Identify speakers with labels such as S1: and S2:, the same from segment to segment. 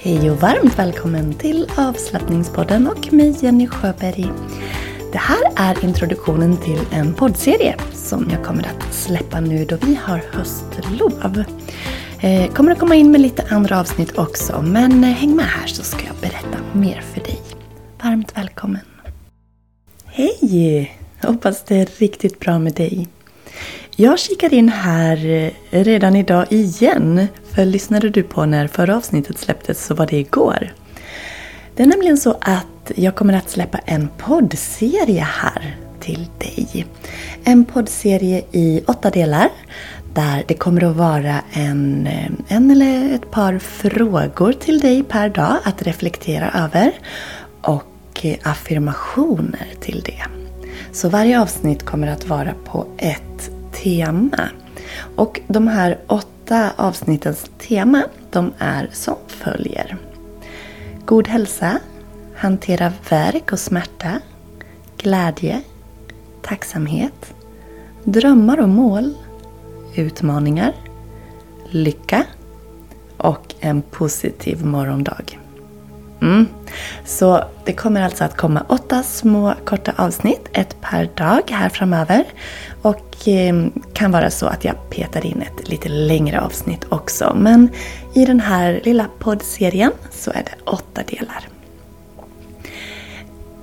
S1: Hej och varmt välkommen till avslappningspodden och mig Jenny Sjöberg. Det här är introduktionen till en poddserie som jag kommer att släppa nu då vi har höstlov. Eh, kommer att komma in med lite andra avsnitt också men eh, häng med här så ska jag berätta mer för dig. Varmt välkommen! Hej! Hoppas det är riktigt bra med dig. Jag kikar in här eh, redan idag igen. För lyssnade du på när förra avsnittet släpptes så var det igår. Det är nämligen så att jag kommer att släppa en poddserie här till dig. En poddserie i åtta delar där det kommer att vara en, eh, en eller ett par frågor till dig per dag att reflektera över och eh, affirmationer till det. Så varje avsnitt kommer att vara på ett tema. Och de här åtta avsnittens tema de är som följer. God hälsa, hantera värk och smärta, glädje, tacksamhet, drömmar och mål, utmaningar, lycka och en positiv morgondag. Mm. Så det kommer alltså att komma åtta små korta avsnitt, ett per dag här framöver. Och eh, kan vara så att jag petar in ett lite längre avsnitt också. Men i den här lilla poddserien så är det åtta delar.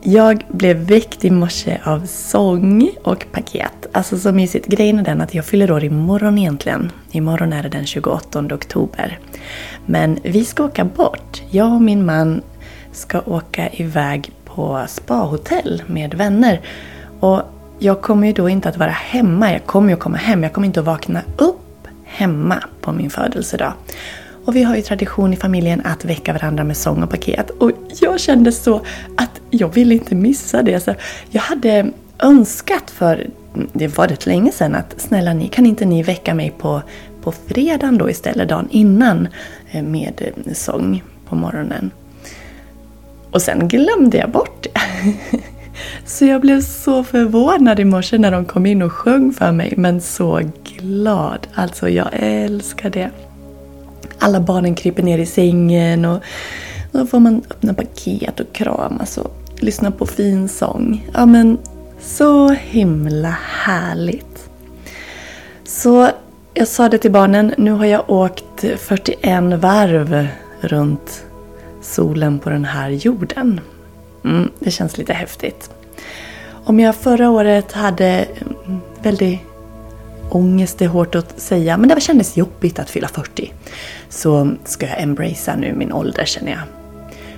S1: Jag blev väckt i morse av sång och paket. Alltså så mysigt. Grejen är den att jag fyller år imorgon egentligen. Imorgon är det den 28 oktober. Men vi ska åka bort. Jag och min man ska åka iväg på spahotell med vänner. Och jag kommer ju då inte att vara hemma. Jag kommer ju att komma hem. Jag kommer inte att vakna upp hemma på min födelsedag. Och vi har ju tradition i familjen att väcka varandra med sång och paket. Och jag kände så att jag ville inte missa det. Så jag hade önskat för, det var rätt länge sedan, att snälla ni, kan inte ni väcka mig på, på fredagen då istället, dagen innan, eh, med eh, sång på morgonen. Och sen glömde jag bort det. Så jag blev så förvånad i morse när de kom in och sjöng för mig, men så glad. Alltså jag älskar det. Alla barnen kryper ner i sängen och då får man öppna paket och kramas och lyssna på fin sång. Ja men så himla härligt. Så jag sa det till barnen, nu har jag åkt 41 varv runt solen på den här jorden. Mm, det känns lite häftigt. Om jag förra året hade mm, väldigt ångest, det är hårt att säga, men det kändes jobbigt att fylla 40. Så ska jag embracea nu min ålder känner jag.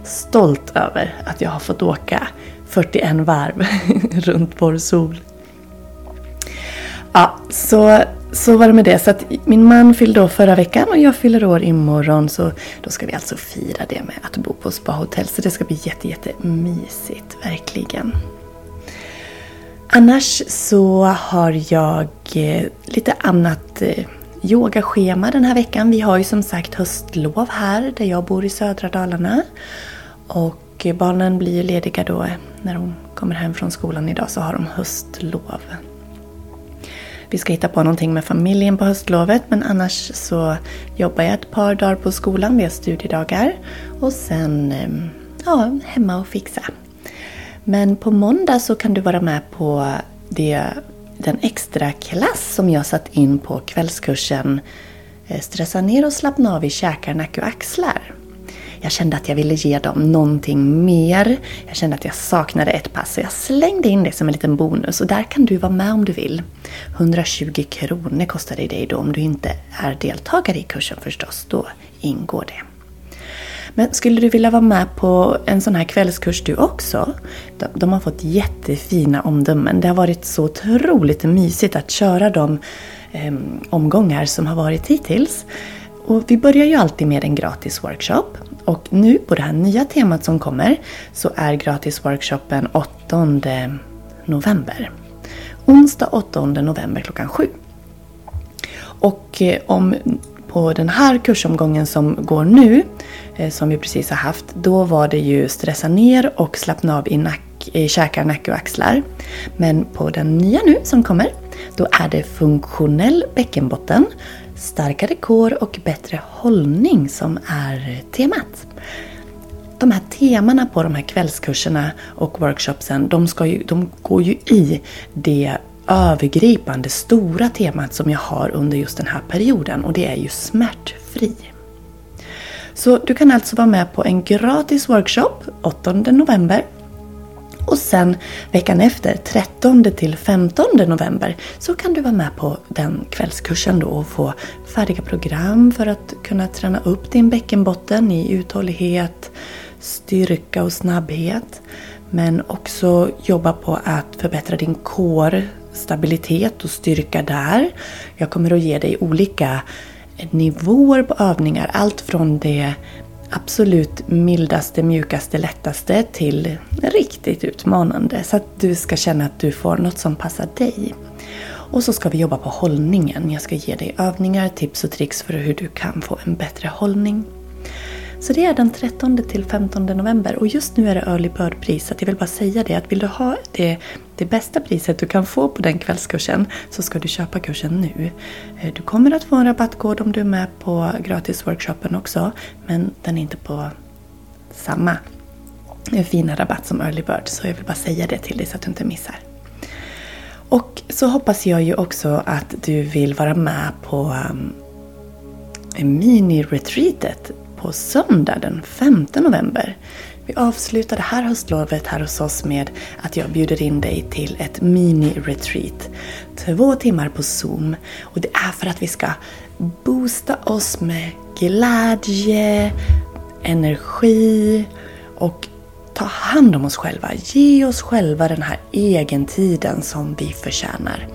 S1: Stolt över att jag har fått åka 41 varv runt vår sol. Ja, så så var det med det. Så att min man fyllde år förra veckan och jag fyller år imorgon. Så då ska vi alltså fira det med att bo på spahotell. Så det ska bli jätte, jätte mysigt, verkligen. Annars så har jag eh, lite annat eh, yogaschema den här veckan. Vi har ju som sagt höstlov här där jag bor i södra Dalarna. Och barnen blir ju lediga då när de kommer hem från skolan idag så har de höstlov. Vi ska hitta på någonting med familjen på höstlovet men annars så jobbar jag ett par dagar på skolan, vi har studiedagar. Och sen ehm, ja, hemma och fixa. Men på måndag så kan du vara med på det, den extra klass som jag satt in på kvällskursen eh, Stressa ner och slappna av i käkar, nacke och axlar. Jag kände att jag ville ge dem någonting mer. Jag kände att jag saknade ett pass så jag slängde in det som en liten bonus och där kan du vara med om du vill. 120 kronor kostar det dig då om du inte är deltagare i kursen förstås. Då ingår det. Men skulle du vilja vara med på en sån här kvällskurs du också? De, har fått jättefina omdömen. Det har varit så otroligt mysigt att köra de eh, omgångar som har varit hittills. Och vi börjar ju alltid med en gratis workshop. Och nu på det här nya temat som kommer så är gratisworkshopen 8 november. Onsdag 8 november klockan 7. Och eh, om på den här kursomgången som går nu, eh, som vi precis har haft, då var det ju stressa ner och slappna av i, nack, i käkar, nacke och axlar. Men på den nya nu som kommer, då är det funktionell bäckenbotten, starkare kår och bättre hållning som är temat. de här temana på de här kvällskurserna och workshopsen, de, ska ju, de går ju i det övergripande stora temat som jag har under just den här perioden och det är ju smärtfri. Så du kan alltså vara med på en gratis workshop 8 november och sen veckan efter, 13 till 15 november, så kan du vara med på den kvällskursen då och få färdiga program för att kunna träna upp din bäckenbotten i uthållighet, styrka och snabbhet. Men också jobba på att förbättra din core, stabilitet och styrka där. Jag kommer att ge dig olika nivåer på övningar. Allt från det absolut mildaste, mjukaste, lättaste till riktigt utmanande. Så att du ska känna att du får något som passar dig. Och så ska vi jobba på hållningen. Jag ska ge dig övningar, tips och tricks för hur du kan få en bättre hållning. Så det är den 13 till 15 november och just nu är det early bird-pris. Så jag vill bara säga det att vill du ha det, det bästa priset du kan få på den kvällskursen så ska du köpa kursen nu. Eh, du kommer att få en rabattkod om du är med på gratisworkshopen också men den är inte på samma eh, fina rabatt som early bird så jag vill bara säga det till dig så att du inte missar. Och så hoppas jag ju också att du vill vara med på um, mini-retreatet på söndag den 5 november. Vi avslutar det här höstlovet här hos oss med att jag bjuder in dig till ett mini-retreat. Två timmar på Zoom. Och det är för att vi ska boosta oss med glädje, energi och ta hand om oss själva. Ge oss själva den här egentiden som vi förtjänar.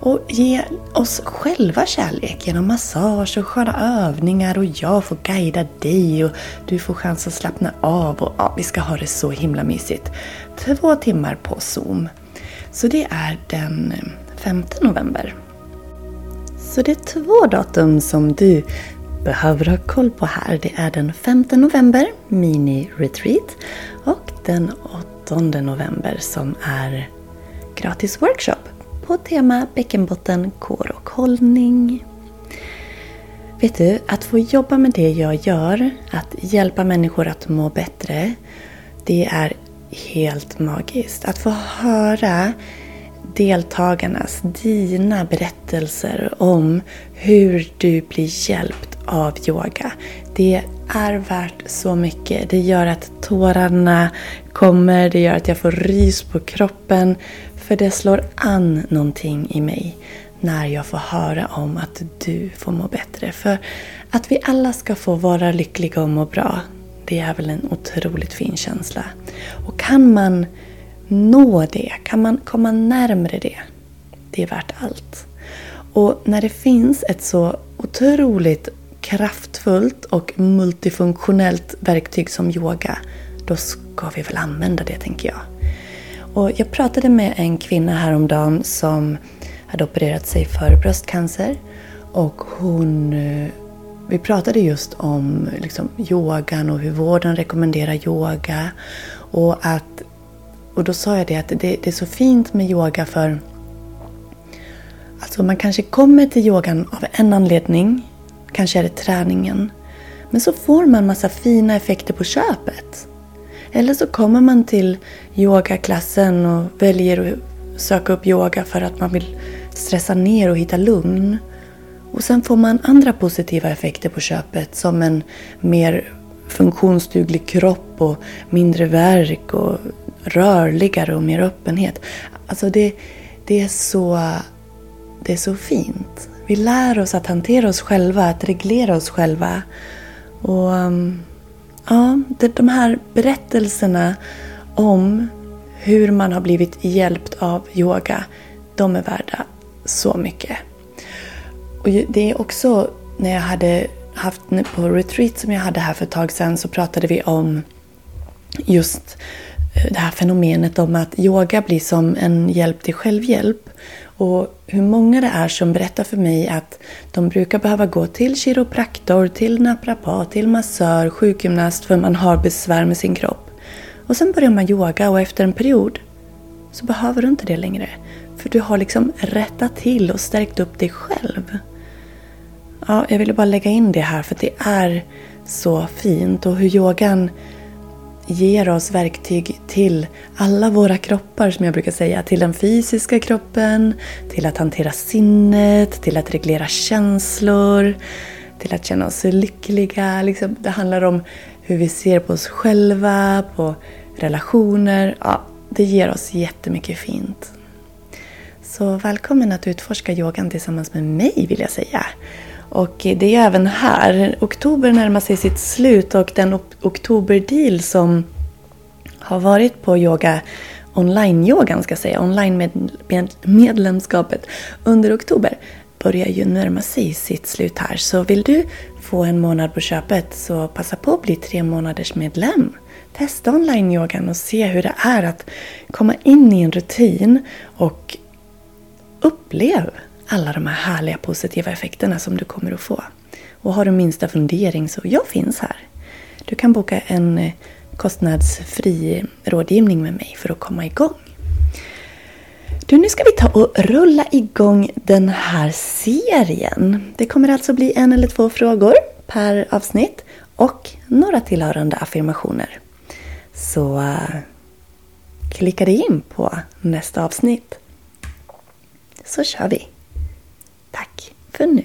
S1: Och ge oss själva kärlek genom massage och sköna övningar och jag får guida dig och du får chans att slappna av och ja, vi ska ha det så himla mysigt. Två timmar på Zoom. Så det är den 5 november. Så det är två datum som du behöver ha koll på här. Det är den 5 november, mini-retreat, och den 8 november som är gratis workshop på tema bäckenbotten, kår och hållning. Vet du, att få jobba med det jag gör, att hjälpa människor att må bättre, det är helt magiskt. Att få höra deltagarnas, dina berättelser om hur du blir hjälpt av yoga. Det är värt så mycket. Det gör att tårarna kommer, det gör att jag får rys på kroppen. För det slår an någonting i mig när jag får höra om att du får må bättre. För att vi alla ska få vara lyckliga och må bra, det är väl en otroligt fin känsla. Och kan man nå det, kan man komma närmre det, det är värt allt. Och när det finns ett så otroligt kraftfullt och multifunktionellt verktyg som yoga, då ska vi väl använda det tänker jag. Och jag pratade med en kvinna häromdagen som hade opererat sig för bröstcancer. Och hon, eh, vi pratade just om liksom, yogan och hur vården rekommenderar yoga. Och, att, och då sa jag det att det, det är så fint med yoga för Alltså man kanske kommer till yogan av en anledning. Kanske är det träningen. Men så får man massa fina effekter på köpet. Eller så kommer man till yogaklassen och väljer att söka upp yoga för att man vill stressa ner och hitta lugn. Och sen får man andra positiva effekter på köpet som en mer funktionsduglig kropp och mindre värk och rörligare och mer öppenhet. Alltså det, det, är så, det är så fint. Vi lär oss att hantera oss själva, att reglera oss själva. Och um, Ja, de här berättelserna om hur man har blivit hjälpt av yoga, de är värda så mycket. Och det är också när jag hade haft på retreat som jag hade här för ett tag sedan så pratade vi om just eh, det här fenomenet om att yoga blir som en hjälp till självhjälp. Och hur många det är som berättar för mig att de brukar behöva gå till kiropraktor, till naprapat, till massör, sjukgymnast för man har besvär med sin kropp. Och sen börjar man yoga och efter en period så behöver du inte det längre. För du har liksom rättat till och stärkt upp dig själv. Ja, jag ville bara lägga in det här för det är så fint och hur yogan ger oss verktyg till alla våra kroppar som jag brukar säga. Till den fysiska kroppen, till att hantera sinnet, till att reglera känslor, till att känna oss lyckliga. Liksom, det handlar om hur vi ser på oss själva, på relationer. Ja, det ger oss jättemycket fint. Så välkommen att utforska yogan tillsammans med mig vill jag säga. Och det är även här. Oktober närmar sig sitt slut och den oktoberdeal som har varit på yoga online-yogan ska jag säga, online-medlemskapet under oktober börjar ju närma sig sitt slut här. Så vill du få en månad på köpet så passa på att bli tre månaders medlem. Testa online-yogan och se hur det är att komma in i en rutin och upplev alla de här härliga positiva effekterna som du kommer att få. Och har du minsta fundering så jag finns här. Du kan boka en eh, kostnadsfri rådgivning med mig för att komma igång. Du, nu ska vi ta och rulla igång den här serien. Det kommer alltså bli en eller två frågor per avsnitt och några tillhörande affirmationer. Så uh, klicka dig in på nästa avsnitt. Så kör vi! Tack för nu!